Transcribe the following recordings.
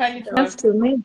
How you doing? That's to me.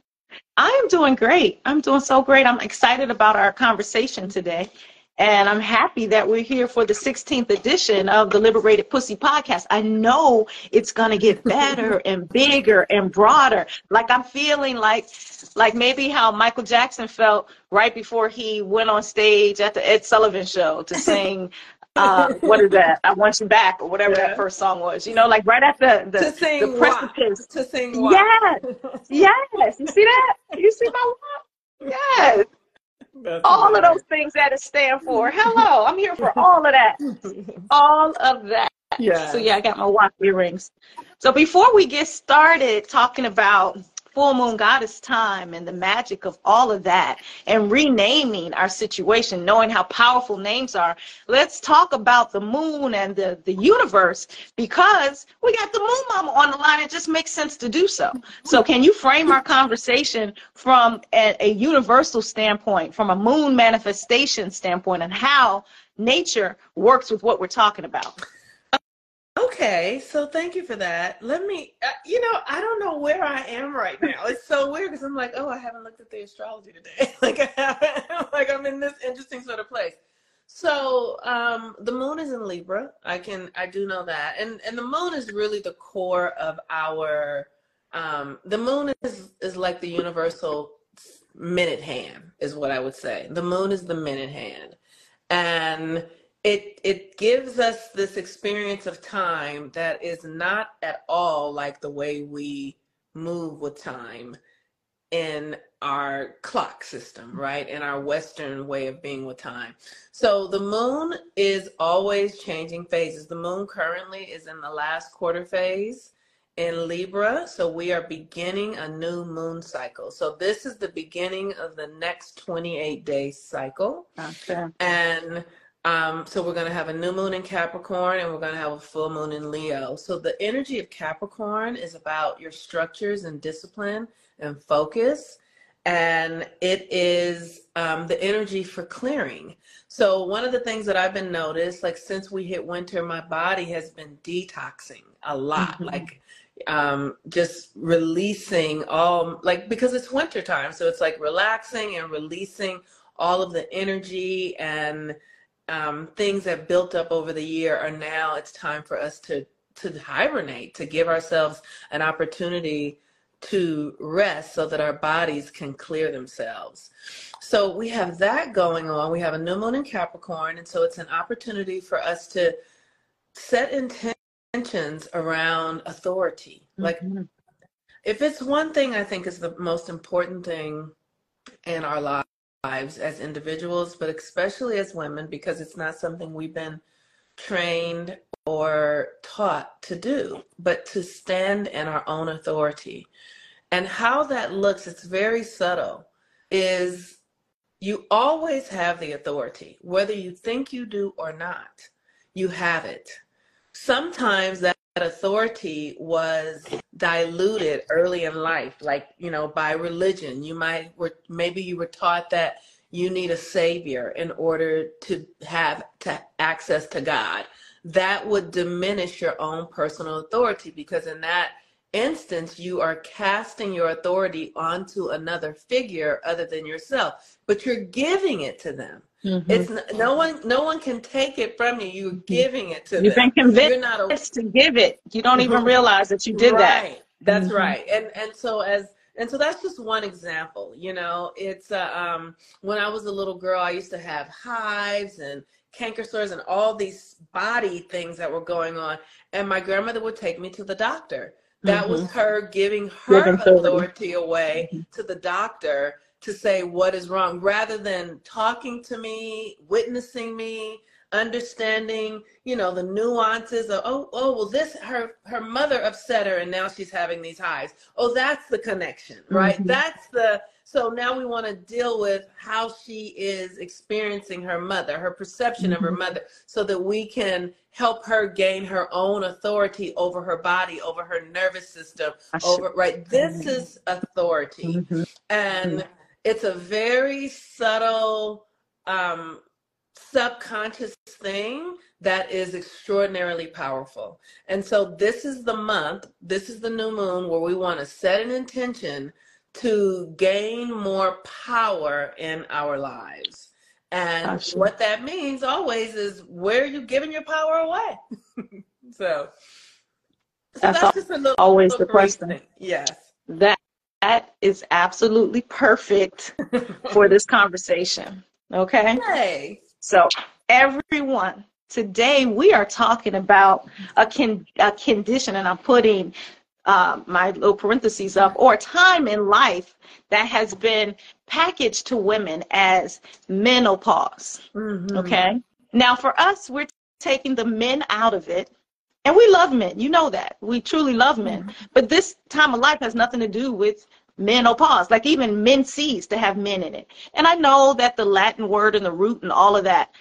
I am doing great. I'm doing so great. I'm excited about our conversation today. And I'm happy that we're here for the 16th edition of the Liberated Pussy podcast. I know it's going to get better and bigger and broader. Like I'm feeling like like maybe how Michael Jackson felt right before he went on stage at the Ed Sullivan show to sing uh, what is that? I want you back, or whatever yeah. that first song was. You know, like right at the the, to sing the precipice. To sing Yes, yes. You see that? You see my walk? Yes. That's all amazing. of those things that it stand for. Hello, I'm here for all of that. all of that. Yeah. So yeah, I got my WAP earrings. So before we get started talking about full moon goddess time and the magic of all of that and renaming our situation, knowing how powerful names are. Let's talk about the moon and the, the universe because we got the moon mama on the line. It just makes sense to do so. So can you frame our conversation from a, a universal standpoint, from a moon manifestation standpoint and how nature works with what we're talking about? Okay, so thank you for that. Let me, uh, you know, I don't know where I am right now. It's so weird because I'm like, oh, I haven't looked at the astrology today. like I like I'm in this interesting sort of place. So um, the moon is in Libra. I can, I do know that, and and the moon is really the core of our. Um, the moon is is like the universal minute hand, is what I would say. The moon is the minute hand, and it it gives us this experience of time that is not at all like the way we move with time in our clock system, right? In our Western way of being with time. So the moon is always changing phases. The moon currently is in the last quarter phase in Libra. So we are beginning a new moon cycle. So this is the beginning of the next 28 day cycle. Okay. And um, so we're going to have a new moon in Capricorn and we're going to have a full moon in Leo. So the energy of Capricorn is about your structures and discipline and focus. And it is um, the energy for clearing. So one of the things that I've been noticed, like since we hit winter, my body has been detoxing a lot. Mm-hmm. Like um, just releasing all, like because it's winter time. So it's like relaxing and releasing all of the energy and um, things that built up over the year are now it's time for us to to hibernate to give ourselves an opportunity to rest so that our bodies can clear themselves. So we have that going on. We have a new moon in capricorn and so it's an opportunity for us to set intentions around authority. Like mm-hmm. if it's one thing i think is the most important thing in our lives lives as individuals, but especially as women, because it's not something we've been trained or taught to do, but to stand in our own authority. And how that looks, it's very subtle, is you always have the authority, whether you think you do or not, you have it. Sometimes that authority was diluted early in life like you know by religion. You might were maybe you were taught that you need a savior in order to have to access to god. That would diminish your own personal authority because in that instance you are casting your authority onto another figure other than yourself but you're giving it to them Mm-hmm. It's no one. No one can take it from you. You're mm-hmm. giving it to You've them. been convinced You're not a, to give it. You don't even mm-hmm. realize that you did right. that. That's mm-hmm. right. And and so as and so that's just one example. You know, it's uh, um, when I was a little girl, I used to have hives and canker sores and all these body things that were going on, and my grandmother would take me to the doctor. That mm-hmm. was her giving her authority away mm-hmm. to the doctor to say what is wrong rather than talking to me, witnessing me, understanding, you know, the nuances of oh, oh, well this her her mother upset her and now she's having these highs. Oh, that's the connection, right? Mm-hmm. That's the so now we want to deal with how she is experiencing her mother, her perception mm-hmm. of her mm-hmm. mother, so that we can help her gain her own authority over her body, over her nervous system, over right. This is authority. Mm-hmm. And it's a very subtle um, subconscious thing that is extraordinarily powerful. And so this is the month, this is the new moon where we want to set an intention to gain more power in our lives. And gotcha. what that means always is where are you giving your power away? so, so, that's, that's just a little, always little the question. Thing. Yes. That that is absolutely perfect for this conversation. Okay. Hey. So everyone, today we are talking about a, con- a condition, and I'm putting uh, my little parentheses up, or time in life that has been packaged to women as menopause. Mm-hmm. Okay. Now, for us, we're taking the men out of it. And we love men. You know that. We truly love men. Mm-hmm. But this time of life has nothing to do with menopause. Like even menses to have men in it. And I know that the Latin word and the root and all of that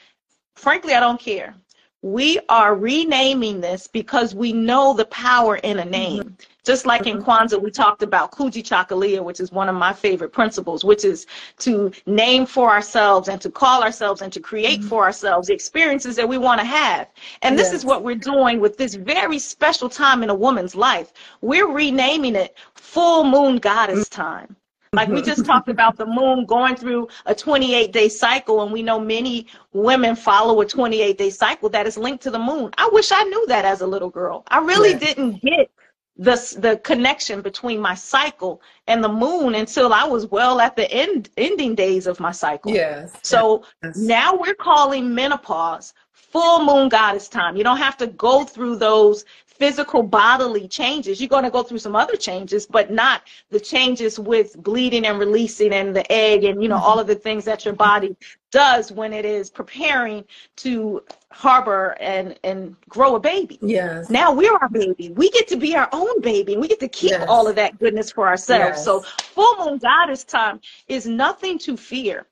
frankly, I don't care. We are renaming this because we know the power in a name. Mm-hmm. Just like in mm-hmm. Kwanzaa, we talked about Kujichagulia, which is one of my favorite principles, which is to name for ourselves and to call ourselves and to create mm-hmm. for ourselves the experiences that we want to have. And this is what we're doing with this very special time in a woman's life. We're renaming it Full Moon Goddess mm-hmm. Time. Like we just talked about the moon going through a 28 day cycle, and we know many women follow a 28 day cycle that is linked to the moon. I wish I knew that as a little girl. I really yeah. didn't get the the connection between my cycle and the moon until I was well at the end ending days of my cycle. Yes. So yes. now we're calling menopause full moon goddess time. You don't have to go through those physical bodily changes. You're going to go through some other changes, but not the changes with bleeding and releasing and the egg and, you know, all of the things that your body does when it is preparing to harbor and, and grow a baby. Yes. Now we're our baby. We get to be our own baby. We get to keep yes. all of that goodness for ourselves. Yes. So full moon goddess time is nothing to fear.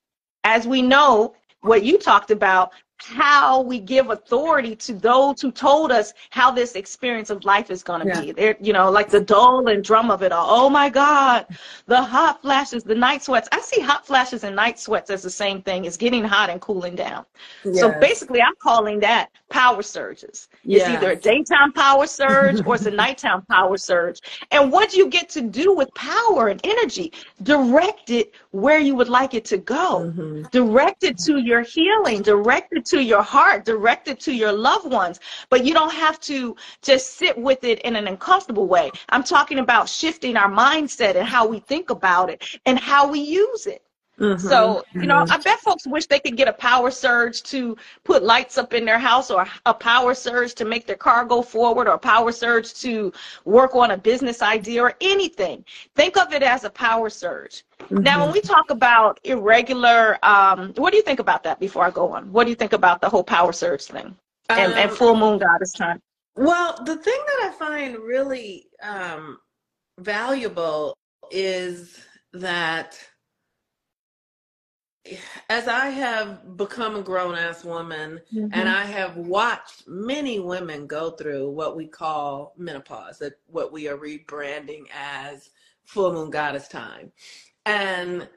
As we know, what you talked about, how we give authority to those who told us how this experience of life is going to yeah. be. They're, you know, like the dull and drum of it all. Oh my God, the hot flashes, the night sweats. I see hot flashes and night sweats as the same thing. It's getting hot and cooling down. Yes. So basically, I'm calling that power surges. Yes. It's either a daytime power surge or it's a nighttime power surge. And what you get to do with power and energy? Direct it where you would like it to go. Mm-hmm. Direct it to your healing. Direct it to your heart, directed to your loved ones, but you don't have to just sit with it in an uncomfortable way. I'm talking about shifting our mindset and how we think about it and how we use it. Mm-hmm. So, you know, mm-hmm. I bet folks wish they could get a power surge to put lights up in their house or a power surge to make their car go forward or a power surge to work on a business idea or anything. Think of it as a power surge. Mm-hmm. Now, when we talk about irregular, um, what do you think about that before I go on? What do you think about the whole power surge thing and, um, and full moon goddess time? Well, the thing that I find really um, valuable is that as I have become a grown ass woman mm-hmm. and I have watched many women go through what we call menopause, that what we are rebranding as full moon goddess time. And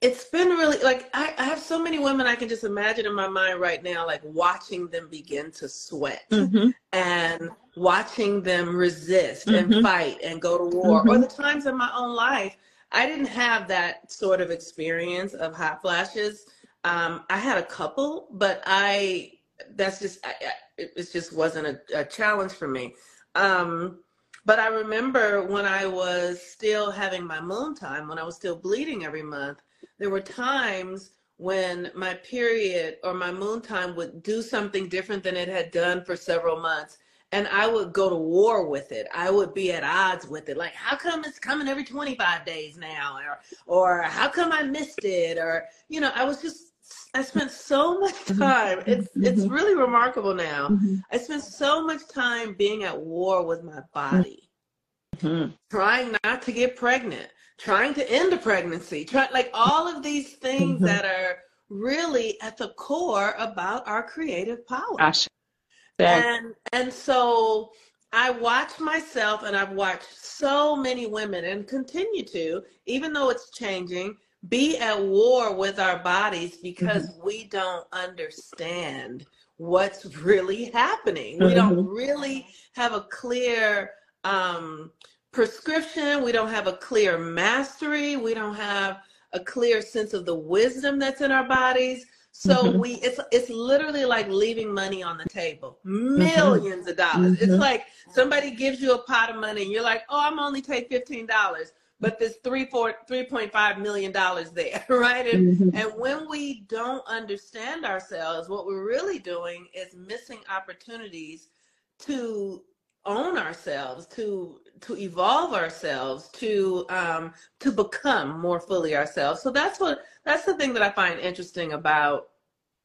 it's been really like I, I, have so many women I can just imagine in my mind right now, like watching them begin to sweat mm-hmm. and watching them resist mm-hmm. and fight and go to war. Or mm-hmm. the times in my own life I didn't have that sort of experience of hot flashes. Um, I had a couple, but I that's just I, it just wasn't a, a challenge for me. Um, but I remember when I was still having my moon time, when I was still bleeding every month, there were times when my period or my moon time would do something different than it had done for several months and I would go to war with it. I would be at odds with it. Like, how come it's coming every 25 days now? Or, or how come I missed it? Or, you know, I was just, I spent so much mm-hmm. time. It's, it's mm-hmm. really remarkable now. Mm-hmm. I spent so much time being at war with my body, mm-hmm. trying not to get pregnant, trying to end a pregnancy, try, like all of these things mm-hmm. that are really at the core about our creative power. Gosh. And and so I watch myself and I've watched so many women and continue to, even though it's changing, be at war with our bodies because mm-hmm. we don't understand what's really happening. Mm-hmm. We don't mm-hmm. really have a clear um, prescription. We don't have a clear mastery. We don't have a clear sense of the wisdom that's in our bodies. So mm-hmm. we it's it's literally like leaving money on the table. 1000000s mm-hmm. of dollars. Mm-hmm. It's like somebody gives you a pot of money and you're like, "Oh, I'm only take $15." But there's three, four, three point five million dollars there, right? And, mm-hmm. and when we don't understand ourselves, what we're really doing is missing opportunities to own ourselves, to to evolve ourselves, to um, to become more fully ourselves. So that's what that's the thing that I find interesting about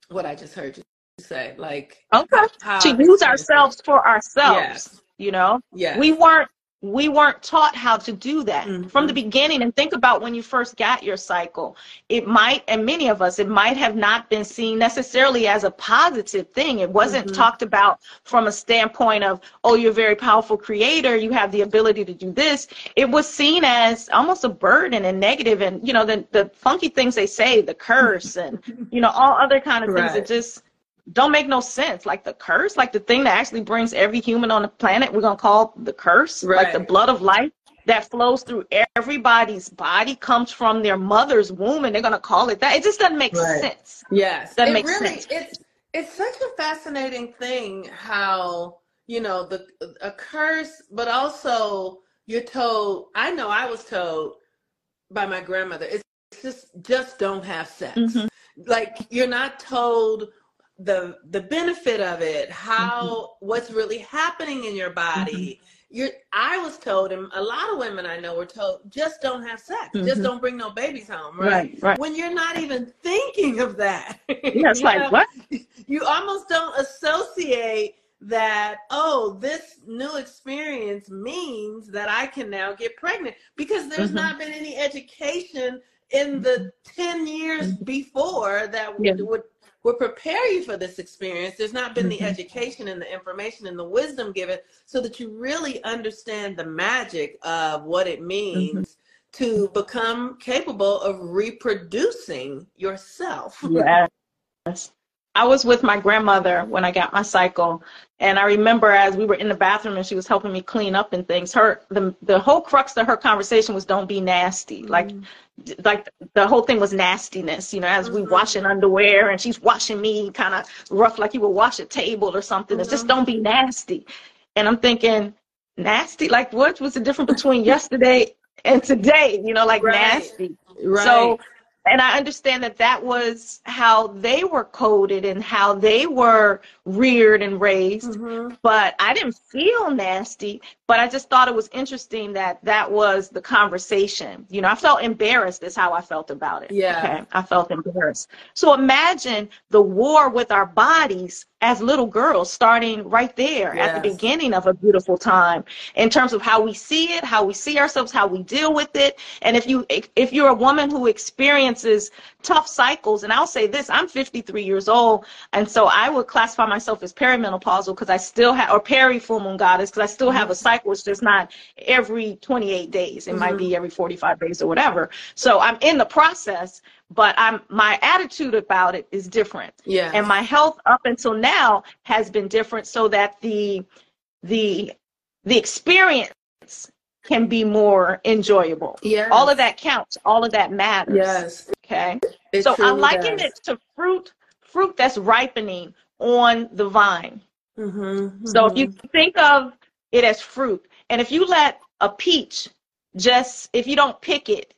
what I just heard you say. Like okay, to use ourselves for ourselves. Yes. You know, yeah, we weren't we weren't taught how to do that mm-hmm. from the beginning and think about when you first got your cycle it might and many of us it might have not been seen necessarily as a positive thing it wasn't mm-hmm. talked about from a standpoint of oh you're a very powerful creator you have the ability to do this it was seen as almost a burden and negative and you know the, the funky things they say the curse and you know all other kind of things right. that just don't make no sense. Like the curse, like the thing that actually brings every human on the planet, we're gonna call the curse, right. like the blood of life that flows through everybody's body comes from their mother's womb, and they're gonna call it that. It just doesn't make right. sense. Yes, doesn't it make really, sense. It's it's such a fascinating thing how you know the a curse, but also you're told. I know I was told by my grandmother. It's just just don't have sex. Mm-hmm. Like you're not told the the benefit of it how mm-hmm. what's really happening in your body mm-hmm. you're i was told and a lot of women i know were told just don't have sex mm-hmm. just don't bring no babies home right? right? right when you're not even thinking of that yeah it's like know, what you almost don't associate that oh this new experience means that i can now get pregnant because there's mm-hmm. not been any education in the 10 years mm-hmm. before that yeah. would would prepare you for this experience. There's not been the mm-hmm. education and the information and the wisdom given so that you really understand the magic of what it means mm-hmm. to become capable of reproducing yourself. Yes. I was with my grandmother when I got my cycle, and I remember as we were in the bathroom and she was helping me clean up and things. Her the the whole crux of her conversation was don't be nasty. Mm-hmm. Like like the whole thing was nastiness, you know, as mm-hmm. we washing underwear and she's washing me kind of rough like you would wash a table or something. Mm-hmm. It's just mm-hmm. don't be nasty. And I'm thinking, nasty? Like what was the difference between yesterday and today? You know, like right. nasty. Right. So and I understand that that was how they were coded and how they were reared and raised. Mm-hmm. But I didn't feel nasty, but I just thought it was interesting that that was the conversation. You know, I felt embarrassed, is how I felt about it. Yeah. Okay. I felt embarrassed. So imagine the war with our bodies as little girls starting right there yes. at the beginning of a beautiful time in terms of how we see it how we see ourselves how we deal with it and if you if you're a woman who experiences tough cycles and i'll say this i'm 53 years old and so i would classify myself as perimenopausal because i still have or peri full moon goddess because i still have a mm-hmm. Cycle it's just not every 28 days it mm-hmm. might be every 45 days or whatever so i'm in the process but I'm my attitude about it is different. Yeah. And my health up until now has been different so that the the the experience can be more enjoyable. Yeah. All of that counts. All of that matters. Yes. Okay. It so I liken does. it to fruit fruit that's ripening on the vine. Mm-hmm, mm-hmm. So if you think of it as fruit, and if you let a peach just if you don't pick it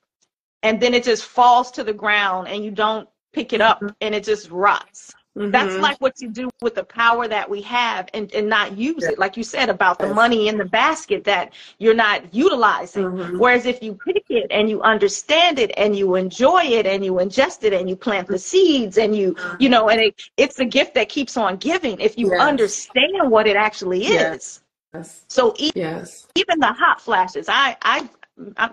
and then it just falls to the ground and you don't pick it up and it just rots. Mm-hmm. That's like what you do with the power that we have and, and not use it. Like you said about the money in the basket that you're not utilizing. Mm-hmm. Whereas if you pick it and you understand it and you enjoy it and you ingest it and you plant the seeds and you, mm-hmm. you know, and it, it's a gift that keeps on giving if you yes. understand what it actually is. Yes. So even, yes. even the hot flashes, I, I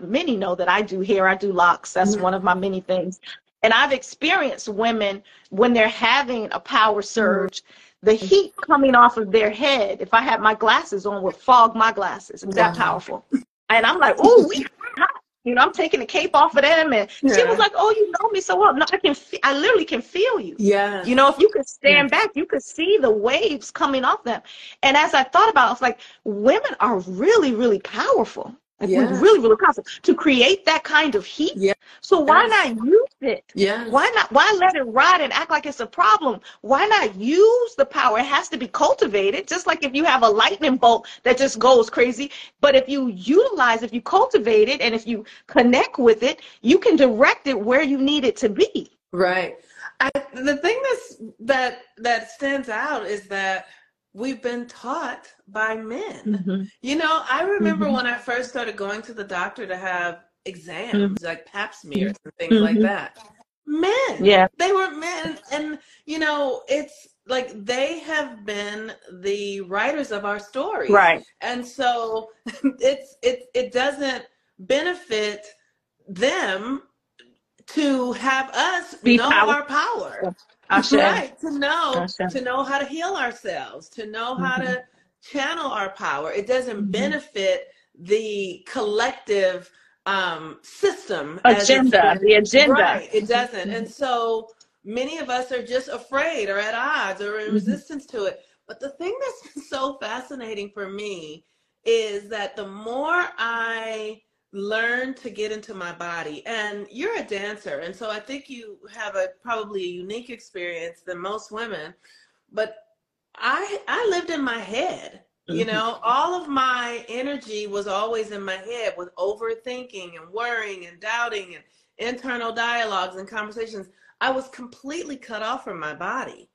many know that I do hair, I do locks. That's mm-hmm. one of my many things. And I've experienced women when they're having a power mm-hmm. surge, mm-hmm. the heat coming off of their head, if I had my glasses on, would fog my glasses. It's that powerful. And I'm like, oh, we hot. You know, I'm taking the cape off of them, and yeah. she was like, "Oh, you know me so well." No, I can. Fe- I literally can feel you. Yeah. You know, if you could stand back, you could see the waves coming off them. And as I thought about, it, I was like, women are really, really powerful. Like yeah. we really, really powerful to create that kind of heat. Yeah. So why not use it? Yeah. Why not? Why let it ride and act like it's a problem? Why not use the power? It has to be cultivated, just like if you have a lightning bolt that just goes crazy. But if you utilize, if you cultivate it, and if you connect with it, you can direct it where you need it to be. Right. I, the thing that's that that stands out is that we've been taught by men. Mm-hmm. You know, I remember mm-hmm. when I first started going to the doctor to have exams, mm-hmm. like pap smears and things like mm-hmm. that. Men. Yeah. They were men. And, you know, it's like they have been the writers of our stories. Right. And so it's it it doesn't benefit them to have us Be know power. our power. Right. To know to know how to heal ourselves, to know how mm-hmm. to channel our power. It doesn't mm-hmm. benefit the collective um, system agenda. The agenda. Right. It doesn't. And so many of us are just afraid or at odds or in mm-hmm. resistance to it. But the thing that's been so fascinating for me is that the more I learn to get into my body and you're a dancer and so i think you have a probably a unique experience than most women but i i lived in my head you know? All of my energy was always in my head with overthinking and worrying and doubting and internal dialogues and conversations. I was completely cut off from my body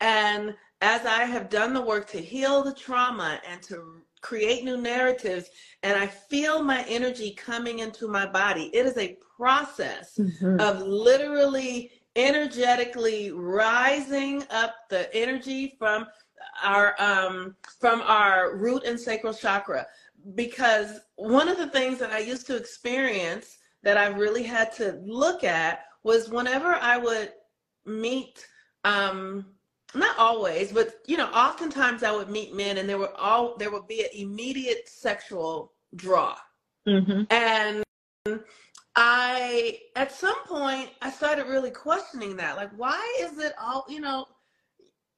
and as i have done the work to heal the trauma and to create new narratives and I feel my energy coming into my body. It is a process mm-hmm. of literally energetically rising up the energy from our um from our root and sacral chakra because one of the things that I used to experience that I really had to look at was whenever I would meet um not always, but you know, oftentimes I would meet men and there were all there would be an immediate sexual draw. Mm-hmm. And I at some point I started really questioning that. Like, why is it all, you know,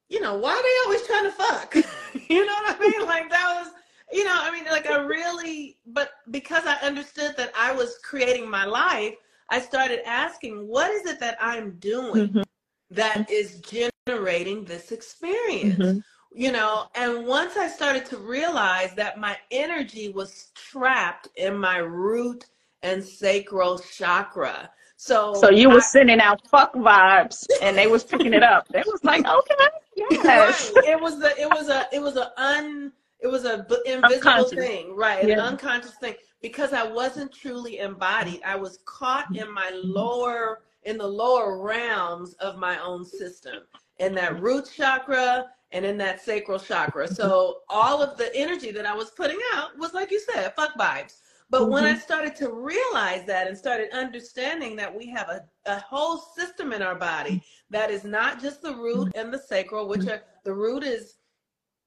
you know, why are they always trying to fuck? you know what I mean? Like that was you know, I mean, like I really, but because I understood that I was creating my life, I started asking, what is it that I'm doing mm-hmm. that is generating this experience. Mm-hmm. You know, and once I started to realize that my energy was trapped in my root and sacral chakra. So So you I, were sending out fuck vibes and they was picking it up. They was like, okay, yes. Right. It was a it was a it was a un it was a invisible thing, right? Yeah. An unconscious thing because I wasn't truly embodied. I was caught in my lower in the lower realms of my own system in that root chakra and in that sacral chakra. So all of the energy that I was putting out was like you said, fuck vibes. But mm-hmm. when I mm-hmm. started to realize that and started understanding that we have a, a whole system in our body that is not just the root and the sacral, which are the root is,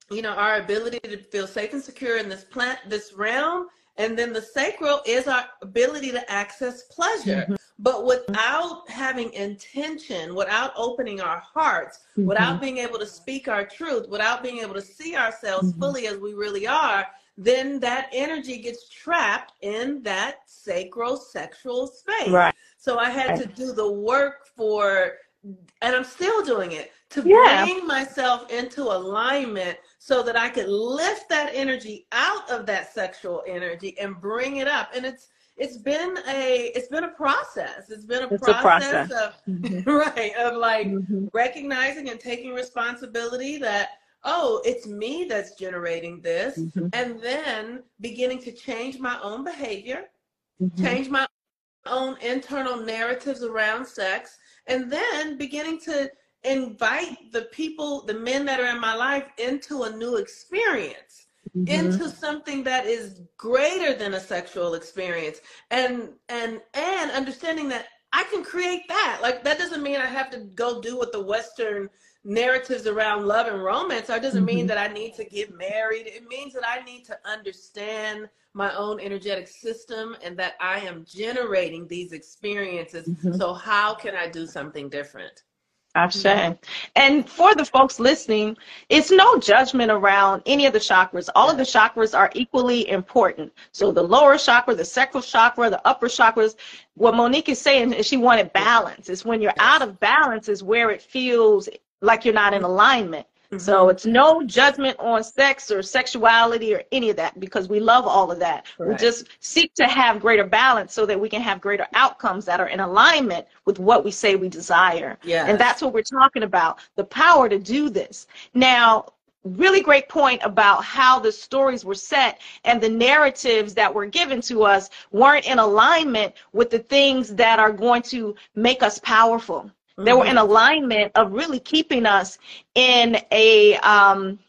you know, our ability to feel safe and secure in this plant, this realm. And then the sacral is our ability to access pleasure. Mm-hmm. But without having intention, without opening our hearts, mm-hmm. without being able to speak our truth, without being able to see ourselves mm-hmm. fully as we really are, then that energy gets trapped in that sacral sexual space. Right. So I had to do the work for, and I'm still doing it, to yeah. bring myself into alignment so that I could lift that energy out of that sexual energy and bring it up. And it's it's been a it's been a process. It's been a, it's process, a process, of mm-hmm. right of like mm-hmm. recognizing and taking responsibility that oh it's me that's generating this mm-hmm. and then beginning to change my own behavior mm-hmm. change my own internal narratives around sex and then beginning to invite the people the men that are in my life into a new experience mm-hmm. into something that is greater than a sexual experience and and and understanding that I can create that. Like that doesn't mean I have to go do what the Western narratives around love and romance, that doesn't mm-hmm. mean that I need to get married. It means that I need to understand my own energetic system and that I am generating these experiences. Mm-hmm. So, how can I do something different? Ashe. And for the folks listening, it's no judgment around any of the chakras. All of the chakras are equally important. So the lower chakra, the sacral chakra, the upper chakras, what Monique is saying is she wanted balance. It's when you're out of balance is where it feels like you're not in mm-hmm. alignment. Mm-hmm. So it's no judgment on sex or sexuality or any of that because we love all of that. Right. We just seek to have greater balance so that we can have greater outcomes that are in alignment with what we say we desire. Yeah. And that's what we're talking about the power to do this. Now, really great point about how the stories were set and the narratives that were given to us weren't in alignment with the things that are going to make us powerful. They were in mm-hmm. alignment of really keeping us in a um,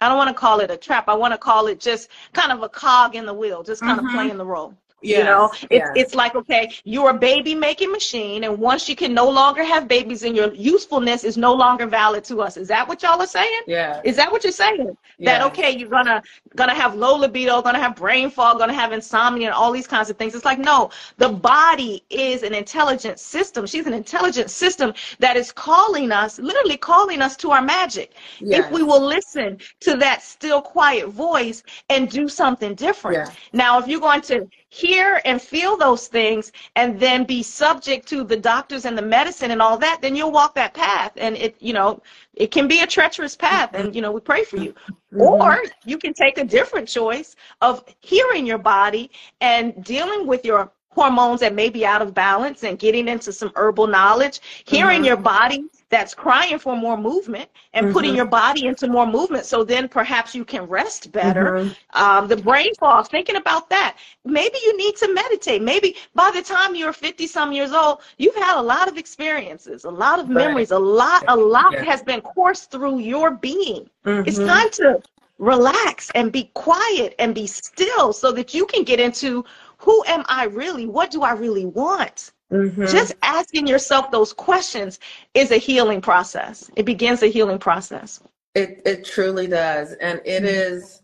I don't want to call it a trap. I want to call it just kind of a cog in the wheel, just kind mm-hmm. of playing the role. Yes, you know, it's, yes. it's like, okay, you're a baby making machine, and once you can no longer have babies and your usefulness is no longer valid to us. Is that what y'all are saying? Yeah. Is that what you're saying? That, okay, you're gonna, gonna have low libido, gonna have brain fog, gonna have insomnia, and all these kinds of things. It's like, no, the body is an intelligent system. She's an intelligent system that is calling us, literally calling us to our magic. Yes. If we will listen to that still quiet voice and do something different. Now, if you're going to hear and feel those things and then be subject to the doctors and the medicine and all that, then you'll walk that path. And it, you know, it can be a treacherous path and, you know, we pray for you. Or you can take a different choice of hearing your body and dealing with your hormones that may be out of balance and getting into some herbal knowledge, hearing mm-hmm. your body that's crying for more movement and mm-hmm. putting your body into more movement so then perhaps you can rest better. Mm-hmm. Um, the brain fog, thinking about that. Maybe you need to meditate. Maybe by the time you're 50 some years old, you've had a lot of experiences, a lot of memories, a lot, a lot yeah. has been coursed through your being. It's mm-hmm. time to relax and be quiet and be still so that you can get into who am I really? What do I really want? Mm-hmm. Just asking yourself those questions is a healing process. It begins a healing process. It it truly does, and it mm-hmm. is.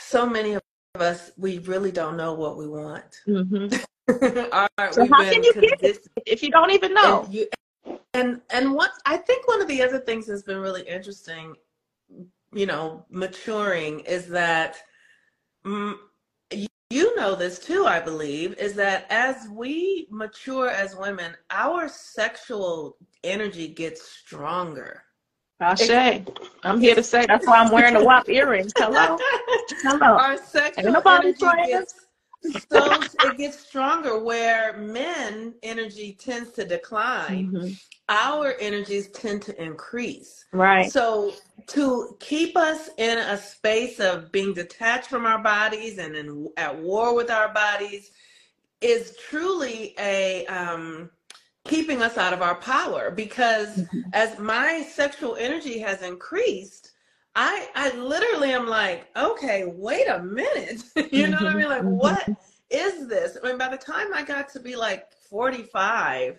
So many of us, we really don't know what we want. Mm-hmm. so how can you get it if you don't even know? And, you, and and what I think one of the other things that's been really interesting, you know, maturing is that. Mm, you know this too, I believe, is that as we mature as women, our sexual energy gets stronger. Ashe. I'm here to say that's why I'm wearing the WAP earrings. Hello. Hello. Our sexual energy gets so it gets stronger where men energy tends to decline mm-hmm. Our energies tend to increase right so to keep us in a space of being detached from our bodies and in, at war with our bodies is truly a um, keeping us out of our power because mm-hmm. as my sexual energy has increased I I literally am like, okay, wait a minute. you know what I mean? Like, mm-hmm. what is this? I mean, by the time I got to be like 45,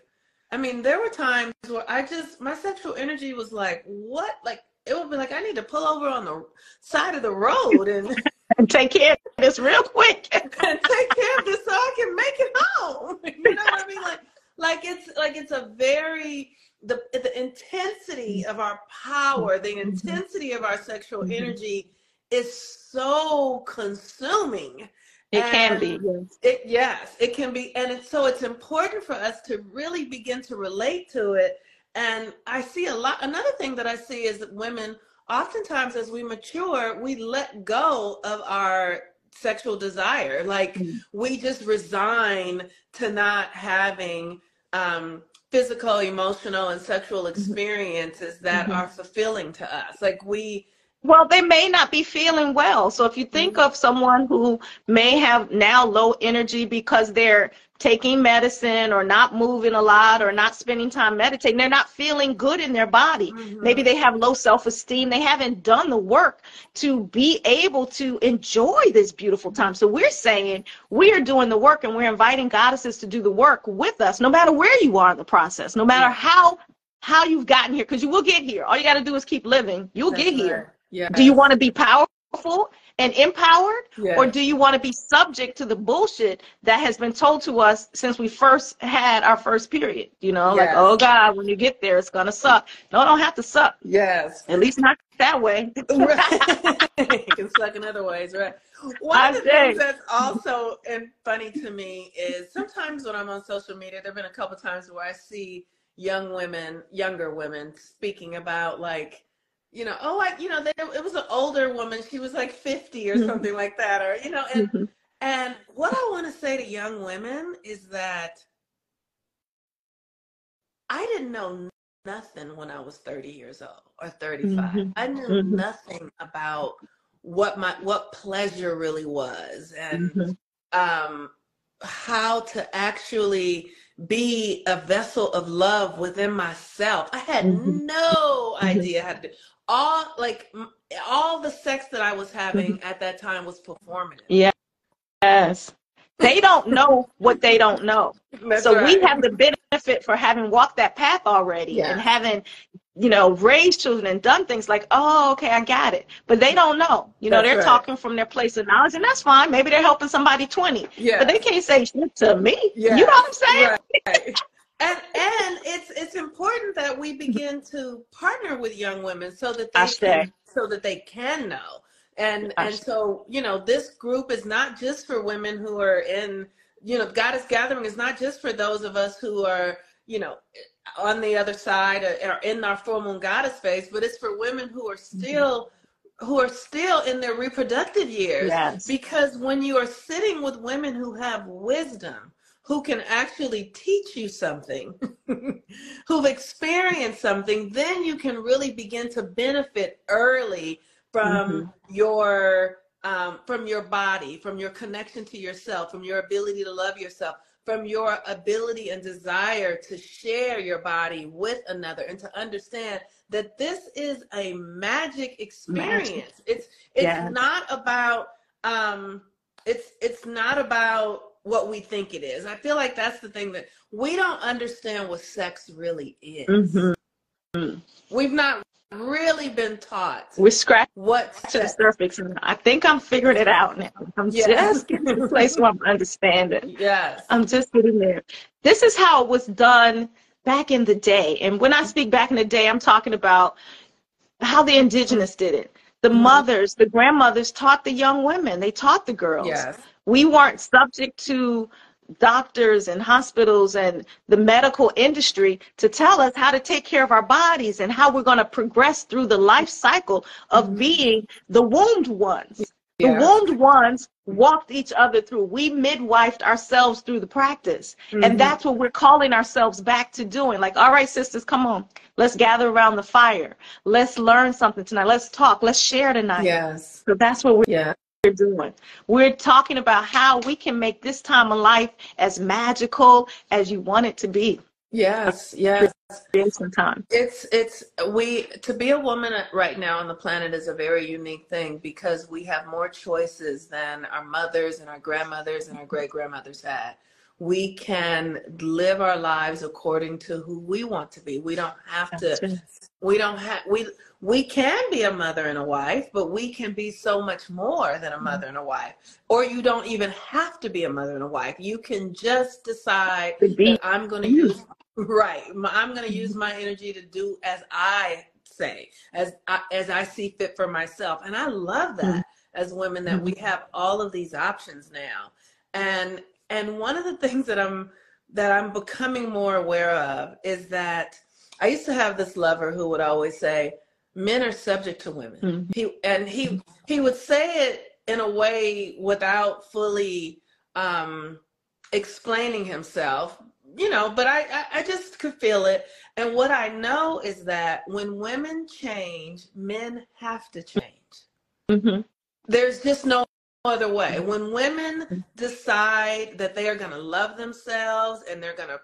I mean, there were times where I just my sexual energy was like, what? Like it would be like I need to pull over on the side of the road and, and take care of this real quick and take care of this so I can make it home. You know what I mean? Like like it's like it's a very the the intensity of our power, the mm-hmm. intensity of our sexual mm-hmm. energy is so consuming. It and can be. Yes. It, yes, it can be. And it's, so it's important for us to really begin to relate to it. And I see a lot, another thing that I see is that women, oftentimes as we mature, we let go of our sexual desire. Like mm-hmm. we just resign to not having um, physical, emotional, and sexual mm-hmm. experiences that mm-hmm. are fulfilling to us. Like we well, they may not be feeling well. So if you think mm-hmm. of someone who may have now low energy because they're taking medicine or not moving a lot or not spending time meditating, they're not feeling good in their body. Mm-hmm. Maybe they have low self esteem. They haven't done the work to be able to enjoy this beautiful time. So we're saying we are doing the work and we're inviting goddesses to do the work with us, no matter where you are in the process, no matter how how you've gotten here because you will get here. All you got to do is keep living. You'll That's get right. here. Yeah. Do you want to be powerful and empowered? Yeah. Or do you want to be subject to the bullshit that has been told to us since we first had our first period? You know, like, oh God, when you get there, it's going to suck. No, it don't have to suck. Yes. At least not that way. Right. it can suck in other ways, right? One I of the say. things that's also and funny to me is sometimes when I'm on social media, there've been a couple times where I see young women, younger women, speaking about like, you know, oh, I, you know, they, it was an older woman. She was like 50 or Mhm. something like that, or you know, and Mhm. and what I want to say to young women is that I didn't know nothing when I was 30 years old or 35. Mhm. I knew nothing about what my what pleasure really was and um how to actually be a vessel of love within myself. I had Mhm. no Mhm. idea how to do all like all the sex that I was having at that time was performative. Yes. They don't know what they don't know. That's so we have the benefit for having walked that path already Yeah. and having you know raised children and done things like oh okay i got it but they don't know you know That's they're right. talking from their place of knowledge and that's fine maybe they're helping somebody 20 yeah. but they can't say shit to me Yeah. you know what i'm saying Right. And and it's it's important that we begin to partner with young women so that they can, so that they can know. And and Ashe. so, you know, this group is not just for women who are in, you know, Goddess Gathering is not just for those of us who are, you know, on the other side uh, or, or in our full moon goddess phase, but it's for women who are mm-hmm. still who are still in their reproductive years. Yes. Because when you are sitting with women who have wisdom, who can actually teach you something, who've experienced something, then you can really begin to benefit early from mm-hmm. your um, from your body, from your connection to yourself, from your ability to love yourself, from your ability and desire to share your body with another and to understand that this is a magic experience. It's it's Yes. not about um it's it's not about what we think it is. I feel like that's the thing that we don't understand what sex really is. Mhm. We've not really been taught we're scratching what to the surface and i think i'm figuring it out now i'm Yeah. just getting to the place where i'm understanding Yes. I'm just getting there. This is how it was done back in the day. And when I speak back in the day, I'm talking about how the indigenous did it. The Mhm. mothers, the grandmothers taught the young women, they taught the girls. Yes. We weren't subject to doctors and hospitals and the medical industry to tell us how to take care of our bodies and how we're going to progress through the life cycle of Mhm. being the wombed ones. The Yes. wombed ones walked each other through. We midwifed ourselves through the practice. Mhm. And that's what we're calling ourselves back to doing. Like, all right, sisters, come on. Let's gather around the fire. Let's learn something tonight. Let's talk. Let's share tonight. Yes. So that's what we're Yeah. Doing. We're talking about how we can make this time of life as magical as you want it to be Yes. Yes. in some time. It's it's we to be a woman right now on the planet is a very unique thing because we have more choices than our mothers and our grandmothers and our great grandmothers had. We can live our lives according to who we want to be. We don't have to we don't have we we can be a mother and a wife but we can be so much more than a mother and a wife. Or you don't even have to be a mother and a wife. You can just decide that i'm going to use right i'm going to use my energy to do as i say as I, as i see fit for myself. And i love that as women that we have all of these options now. And and one of the things that i'm that i'm becoming more aware of is that I used to have this lover who would always say, "Men are subject to women." Mhm. He and he he would say it in a way without fully um, explaining himself, you know. But I, I I just could feel it, and what I know is that when women change, men have to change. Mhm. There's just no other way. When women decide that they are going to love themselves and they're going to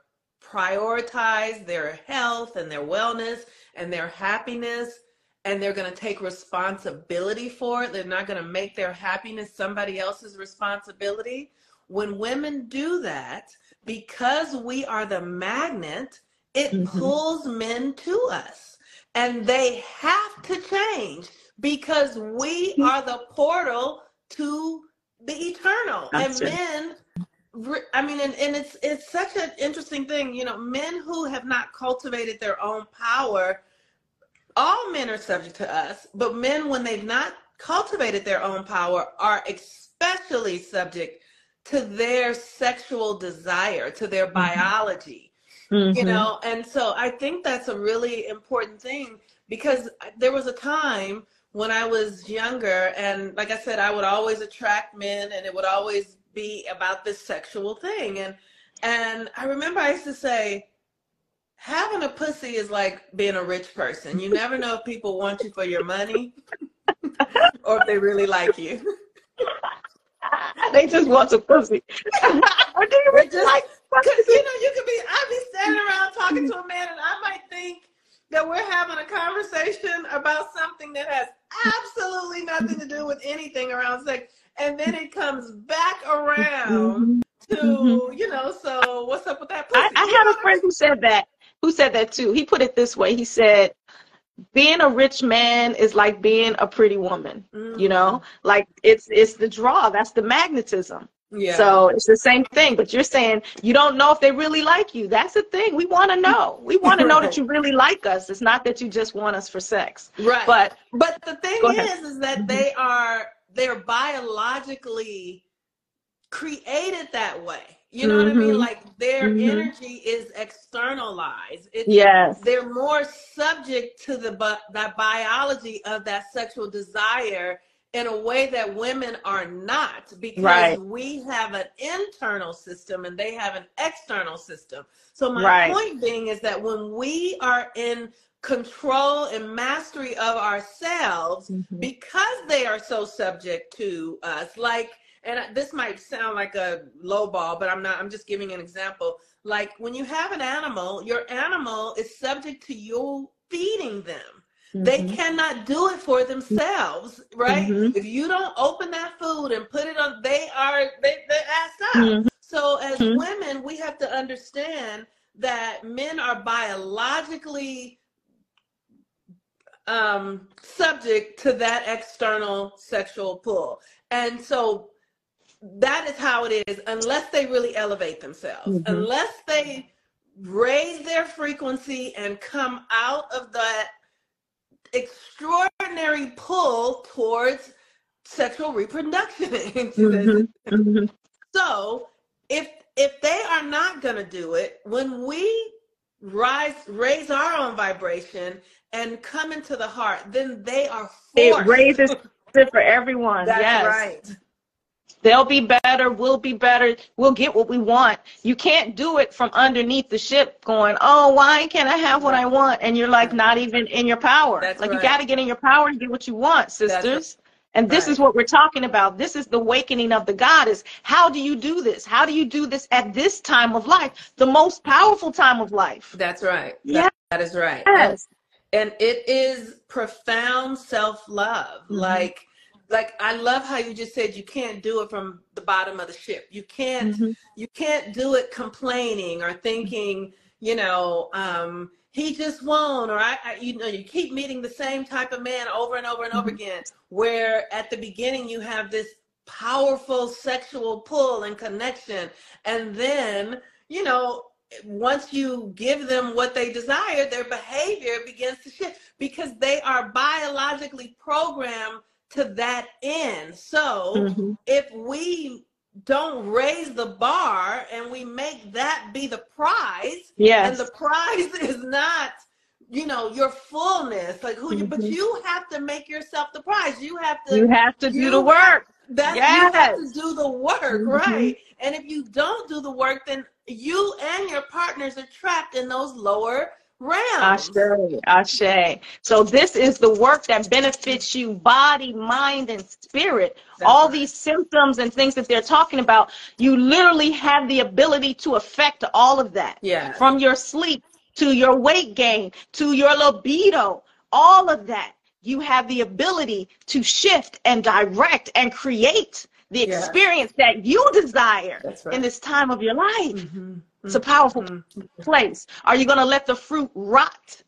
prioritize their health and their wellness and their happiness, and they're going to take responsibility for it, they're not going to make their happiness somebody else's responsibility. When women do that, because we are the magnet, it mm-hmm. pulls men to us. And they have to change because we mm-hmm. are the portal to the eternal. That's and men I mean, and, and it's it's such an interesting thing, you know, men who have not cultivated their own power, all men are subject to us, but men when they've not cultivated their own power are especially subject to their sexual desire, to their mm-hmm. biology. Mm-hmm. You know, and so I think that's a really important thing because there was a time when I was younger and like I said I would always attract men and it would always be about this sexual thing and and I remember I used to say having a pussy is like being a rich person. You never know if people want you for your money or if they really like you. they just want a pussy. or do you really just, like pussy? You know, you could be, I'd be standing around talking to a man and I might think that we're having a conversation about something that has absolutely nothing to do with anything around sex. And then it comes back around to, mm-hmm. you know, so what's up with that? I, I had a friend who said that, who said that too. He put it this way. He said, being a rich man is like being a pretty woman mm-hmm. you know like it's it's the draw that's the magnetism yeah. So it's the same thing, but you're saying you don't know if they really like you. That's the thing. We want to know. We want to know that you really like us. It's not that you just want us for sex. Right. But but the thing is, is that mm-hmm. they are they're biologically created that way. You know mm-hmm. what I mean? Mm-hmm. Like their mm-hmm. energy is externalized. It's, yes. They're more subject to the that biology of that sexual desire in a way that women are not because right. we have an internal system and they have an external system. So my right. point being is that when we are in control and mastery of ourselves mm-hmm. because they are so subject to us like and this might sound like a low ball, but I'm not, I'm just giving an example. Like when you have an animal, your animal is subject to you feeding them. Mm-hmm. They cannot do it for themselves, right? Mm-hmm. If you don't open that food and put it on, they are they they up. Mm-hmm. So as mm-hmm. women, we have to understand that men are biologically um, subject to that external sexual pull, and so that is how it is unless they really elevate themselves mm-hmm. unless they raise their frequency and come out of that extraordinary pull towards sexual reproduction mm-hmm. Mm-hmm. so if if they are not going to do it when we rise raise our own vibration and come into the heart then they are forced. it raises it for everyone that's yes. right They'll be better. We'll be better. We'll get what we want. You can't do it from underneath the ship going, oh, why can't I have what I want? And you're like not even in your power. That's like right. you got to get in your power and get what you want, sisters. And this right. is what we're talking about. This is the awakening of the goddess. How do you do this? How do you do this at this time of life? The most powerful time of life. That's right. Yeah. that is right. Yes. And, and it is profound self love. Mm-hmm. Like, like I love how you just said you can't do it from the bottom of the ship. You can't mm-hmm. you can't do it complaining or thinking, you know, um, he just won't, or I, I, you know, you keep meeting the same type of man over and over and over mm-hmm. again. Where at the beginning you have this powerful sexual pull and connection, and then you know once you give them what they desire, their behavior begins to shift because they are biologically programmed to that end. So mm-hmm. if we don't raise the bar and we make that be the prize, yes. and the prize is not you know your fullness like who mm-hmm. you but you have to make yourself the prize you have to you have to do the work that yes. you have to do the work mm-hmm. right and if you don't do the work then you and your partners are trapped in those lower realms. Ashe, Ashe. So this is the work that benefits you, body, mind, and spirit. That's All right. these symptoms and things that they're talking about, you literally have the ability to affect all of that. Yeah. From your sleep to your weight gain to your libido, all of that. You have the ability to shift and direct and create the yeah. experience that you desire right. in this time of your life. Mm-hmm. It's a powerful mm-hmm. place. Are you going to let the fruit rot?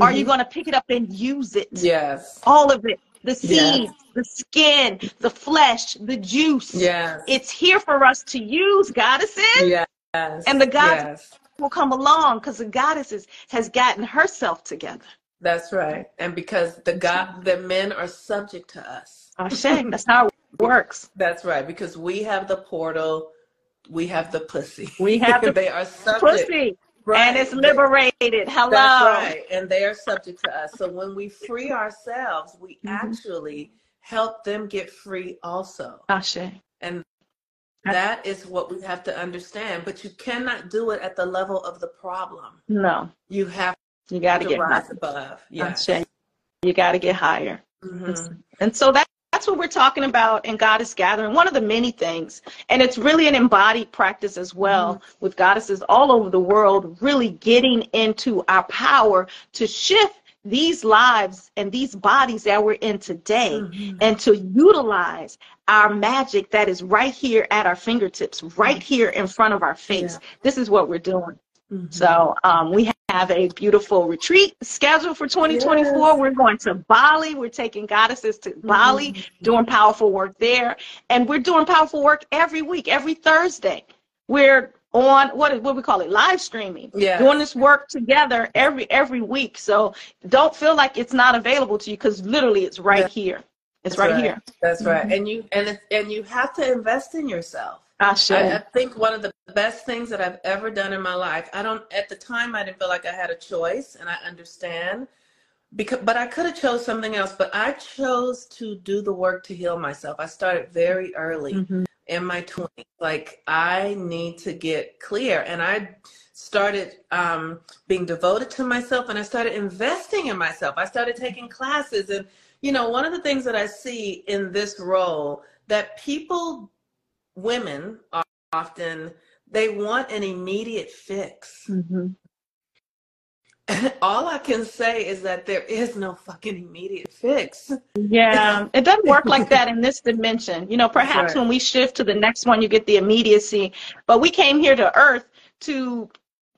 Are you going to pick it up and use it? Yes. All of it. The seeds, yes. the skin, the flesh, the juice. Yes. It's here for us to use, goddesses. Yes. And the goddess yes. will come along because the goddesses has gotten herself together. That's right. And because the God the men are subject to us. Ashe. That's how it works. That's right. Because we have the portal, we have the pussy. We have the they are subject. pussy. Right. And it's liberated. Hello. That's right. And they are subject to us. So when we free ourselves, we mm-hmm. actually help them get free also. Ashe. And that is what we have to understand. But you cannot do it at the level of the problem. No. You have you got to get rise above. Yes. You got to get higher. Mm-hmm. And so that that's what we're talking about in Goddess Gathering, one of the many things. And it's really an embodied practice as well mm-hmm. with goddesses all over the world, really getting into our power to shift these lives and these bodies that we're in today mm-hmm. and to utilize our magic that is right here at our fingertips, right here in front of our face. Yeah. This is what we're doing. Mm-hmm. So um, we have a beautiful retreat scheduled for 2024. Yes. We're going to Bali. We're taking goddesses to mm-hmm. Bali, doing powerful work there. And we're doing powerful work every week, every Thursday. We're on what what we call it live streaming yeah doing this work together every every week so don't feel like it's not available to you because literally it's right yeah. here it's right, right, here that's right mm-hmm. and you and and you have to invest in yourself I. I, I, think one of the best things that I've ever done in my life. I don't. At the time, I didn't feel like I had a choice, and I understand. Because, but I could have chose something else. But I chose to do the work to heal myself. I started very early mm-hmm. in my twenties. Like I need to get clear, and I started um, being devoted to myself, and I started investing in myself. I started taking classes, and you know, one of the things that I see in this role that people women often they want an immediate fix. Mm-hmm. All I can say is that there is no fucking immediate fix. Yeah, it doesn't work like that in this dimension. You know, perhaps right. when we shift to the next one, you get the immediacy. But we came here to Earth to,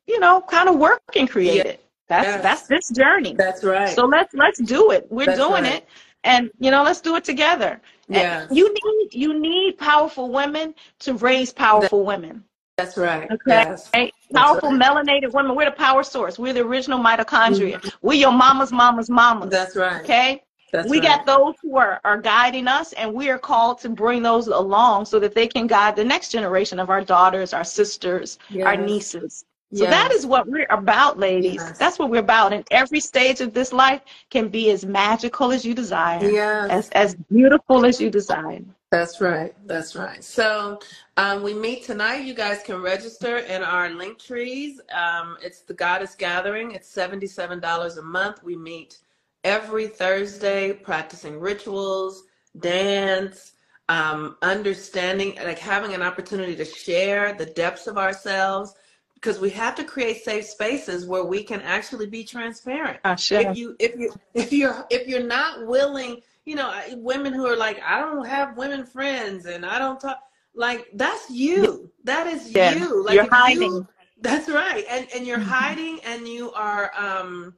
you know, kind of work and create yeah. it. That's yes. that's this journey. That's right. So let's let's do it. We're that's doing right. it, and you know, let's do it together. Yeah. You need you need powerful women to raise powerful that, women. That's right. Okay. Yes. Powerful right. melanated women. We're the power source. We're the original mitochondria. Mm-hmm. We're your mama's mama's mamas. That's right. Okay. That's we right. got those who are, are guiding us, and we are called to bring those along so that they can guide the next generation of our daughters, our sisters, yes. our nieces. So that is what we're about, ladies. Yes. That's what we're about. And every stage of this life can be as magical as you desire. Yes. As as beautiful as you desire. That's right. That's right. So um, we meet tonight. You guys can register in our link trees. Um, it's the Goddess Gathering. It's seventy-seven dollars a month. We meet every Thursday, practicing rituals, dance, um, understanding, like having an opportunity to share the depths of ourselves because we have to create safe spaces where we can actually be transparent. Uh, sure. If you if you if you're if you're not willing, you know, women who are like, I don't have women friends and I don't talk like that's you. That is yeah. you. Like you're hiding. You, that's right. And and you're mm-hmm. hiding and you are um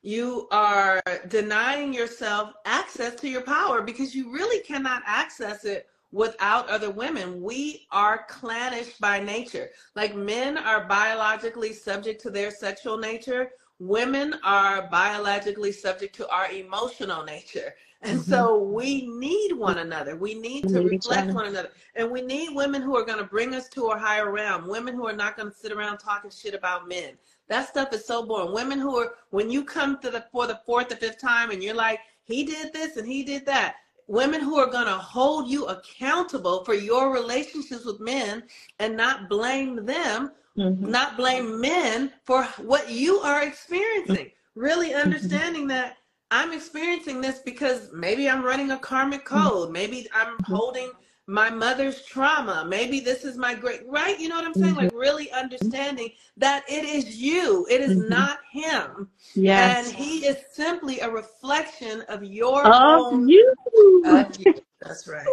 you are denying yourself access to your power because you really cannot access it without other women. We are clannish by nature. Like men are biologically subject to their sexual nature, women are biologically subject to our emotional nature. And mm-hmm. so we need one another. We need to reflect one another. And we need women who are going to bring us to a higher realm, women who are not going to sit around talking shit about men. That stuff is so boring. Women who are, when you come to the, for the fourth or fifth time and you're like, he did this and he did that women who are going to hold you accountable for your relationships with men and not blame them, mm-hmm. not blame men for what you are experiencing. Really mm-hmm. understanding that I'm experiencing this because maybe I'm running a karmic mm-hmm. code. Maybe I'm mm-hmm. holding my mother's trauma. Maybe this is my great, right? You know what I'm saying? Mm-hmm. Like really understanding that it is you, it is mm-hmm. not him. Yes. And he is simply a reflection of your of own, you. Of you. That's right.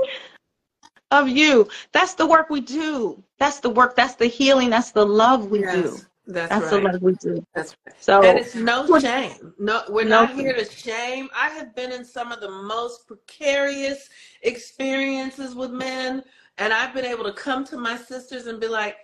of you. That's the work we do. That's the work. That's the healing. That's the love we Yes, do. That's, That's right. love we do. That's right. So And it's no shame. No, we're No not here to shame. I have been in some of the most precarious experiences with men, and I've been able to come to my sisters and be like,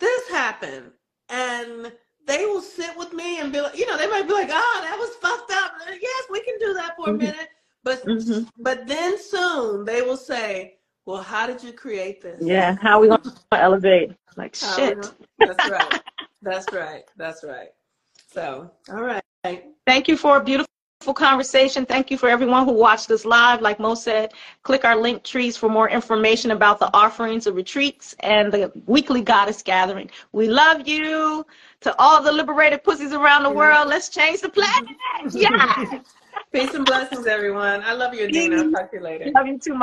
"This happened," and they will sit with me and be like, you know, they might be like, "Oh, that was fucked up." Yes, we can do that for a Mhm. minute, but Mhm. but then soon they will say, "Well, how did you create this?" yeah, how are we gonna elevate? Like How shit. gonna- That's right. That's right. That's right. So, all right. Thank you for a beautiful conversation. Thank you for everyone who watched us live. Like Mo said, click our link trees for more information about the offerings, the retreats, and the weekly goddess gathering. We love you. To all the liberated pussies around the world, let's change the planet. Yeah. Peace and blessings, everyone. I love you, Adina. I'll talk to you later. love you too, Mama.